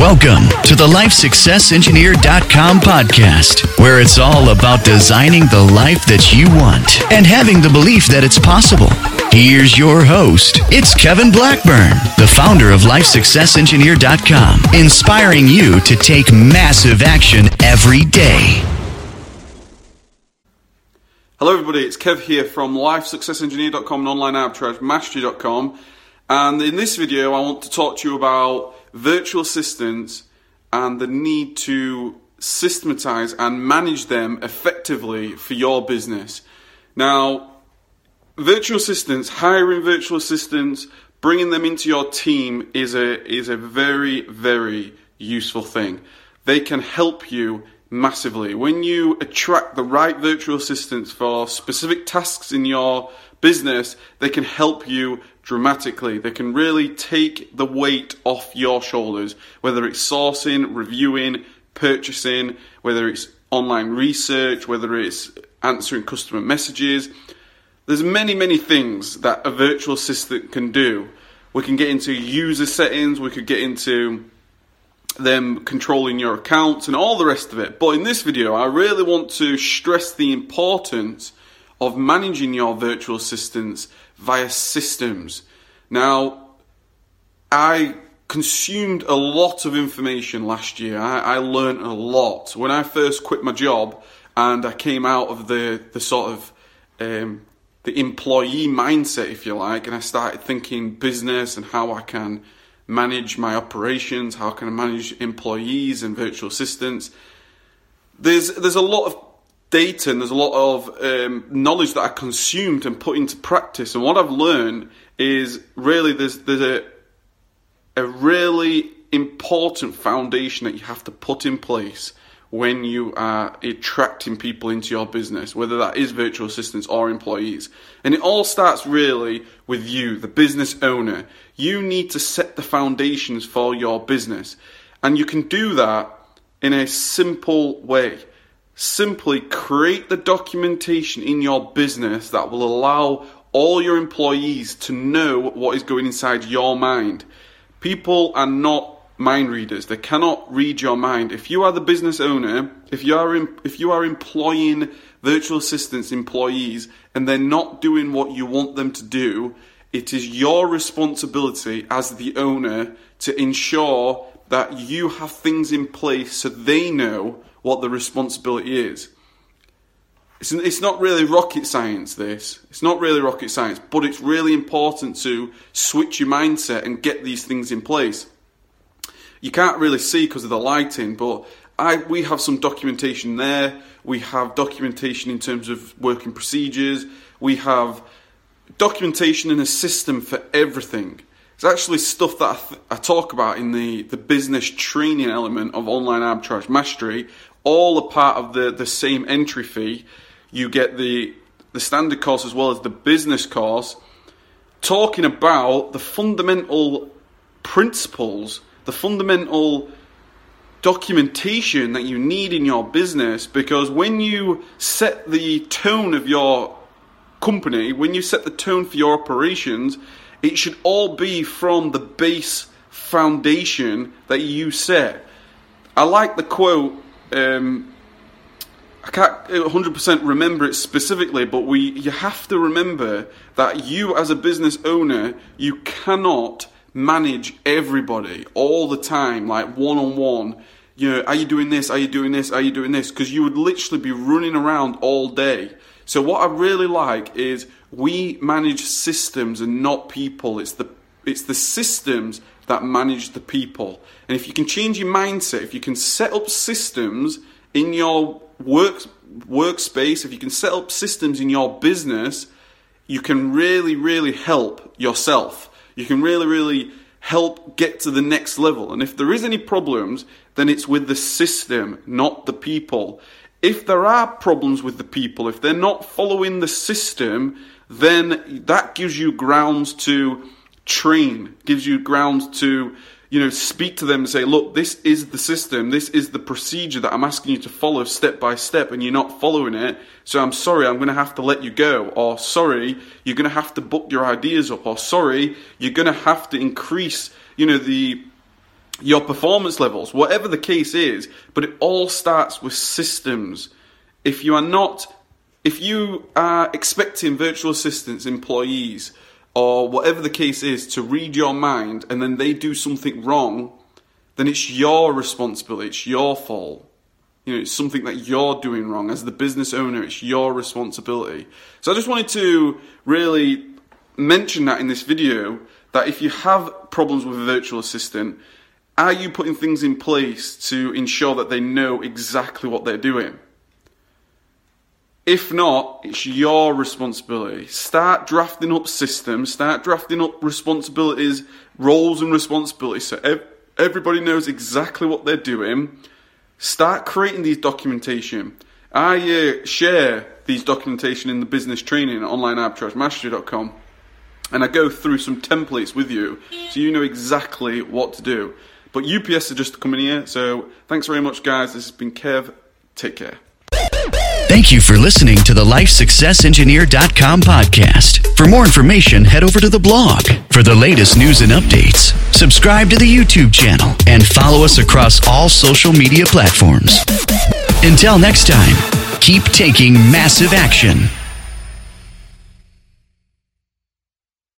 Welcome to the LifeSuccessEngineer.com podcast, where it's all about designing the life that you want and having the belief that it's possible. Here's your host. It's Kevin Blackburn, the founder of LifeSuccessEngineer.com, inspiring you to take massive action every day. Hello, everybody. It's Kev here from LifeSuccessEngineer.com and OnlineArbitrageMastery.com. And in this video, I want to talk to you about virtual assistants and the need to systematize and manage them effectively for your business. Now, virtual assistants, hiring virtual assistants, bringing them into your team is a is a very very useful thing. They can help you massively. When you attract the right virtual assistants for specific tasks in your business, they can help you dramatically. They can really take the weight off your shoulders, whether it's sourcing, reviewing, purchasing, whether it's online research, whether it's answering customer messages. There's many, many things that a virtual assistant can do. We can get into user settings, we could get into them controlling your accounts and all the rest of it. But in this video, I really want to stress the importance of managing your virtual assistants via systems. Now, I consumed a lot of information last year. I, I learned a lot. When I first quit my job and I came out of the, the sort of um, the employee mindset, if you like, and I started thinking business and how I can manage my operations, how can I manage employees and virtual assistants. There's there's a lot of data and there's a lot of um, knowledge that I consumed and put into practice. And what I've learned is really there's there's a a really important foundation that you have to put in place when you are attracting people into your business, whether that is virtual assistants or employees. And it all starts really with you, the business owner. You need to set the foundations for your business. And you can do that in a simple way simply create the documentation in your business that will allow all your employees to know what is going inside your mind. People are not mind readers. They cannot read your mind. If you are the business owner, if you are if you are employing virtual assistants employees and they're not doing what you want them to do, it is your responsibility as the owner to ensure that you have things in place so they know what the responsibility is. It's, it's not really rocket science, this. It's not really rocket science, but it's really important to switch your mindset and get these things in place. You can't really see because of the lighting, but I, we have some documentation there. We have documentation in terms of working procedures. We have documentation and a system for everything. It's actually stuff that I, th- I, talk about in the, the business training element of online arbitrage mastery, all a part of the, the same entry fee. You get the, the standard course as well as the business course, talking about the fundamental principles, the fundamental documentation that you need in your business because when you set the tone of your company, when you set the tone for your operations, it should all be from the base foundation that you set. I like the quote um, I can't 100% remember it specifically, but we you have to remember that you as a business owner, you cannot manage everybody all the time, like one on one. You know, are you doing this? Are you doing this? Are you doing this? Because you would literally be running around all day. So what I really like is we manage systems and not people. It's the it's the systems that manage the people. And if you can change your mindset, if you can set up systems in your work workspace, if you can set up systems in your business, you can really, really help yourself. You can really, really help get to the next level. And if there is any problems, then it's with the system, not the people. If there are problems with the people, if they're not following the system, then that gives you grounds to train, gives you grounds to, you know, speak to them and say, look, this is the system, this is the procedure that I'm asking you to follow step by step, and you're not following it. So I'm sorry, I'm going to have to let you go. Or sorry, you're going to have to book your ideas up. Or sorry, you're going to have to increase, you know, the your performance levels, whatever the case is, but it all starts with systems. If you are not, if you are expecting virtual assistants, employees, or whatever the case is to read your mind and then they do something wrong, then it's your responsibility, it's your fault. You know, it's something that you're doing wrong. As the business owner, it's your responsibility. So I just wanted to really mention that in this video that if you have problems with a virtual assistant, are you putting things in place to ensure that they know exactly what they're doing? If not, it's your responsibility. Start drafting up systems, start drafting up responsibilities, roles and responsibilities so ev- everybody knows exactly what they're doing. Start creating these documentation. I uh, share these documentation in the business training at onlinearbitragemastery.com and I go through some templates with you so you know exactly what to do. But UPS are just coming here, so thanks very much, guys. This has been Kev. Take care. Thank you for listening to the LifeSuccessEngineer.com podcast. For more information, head over to the blog. For the latest news and updates, subscribe to the YouTube channel and follow us across all social media platforms. Until next time, keep taking massive action.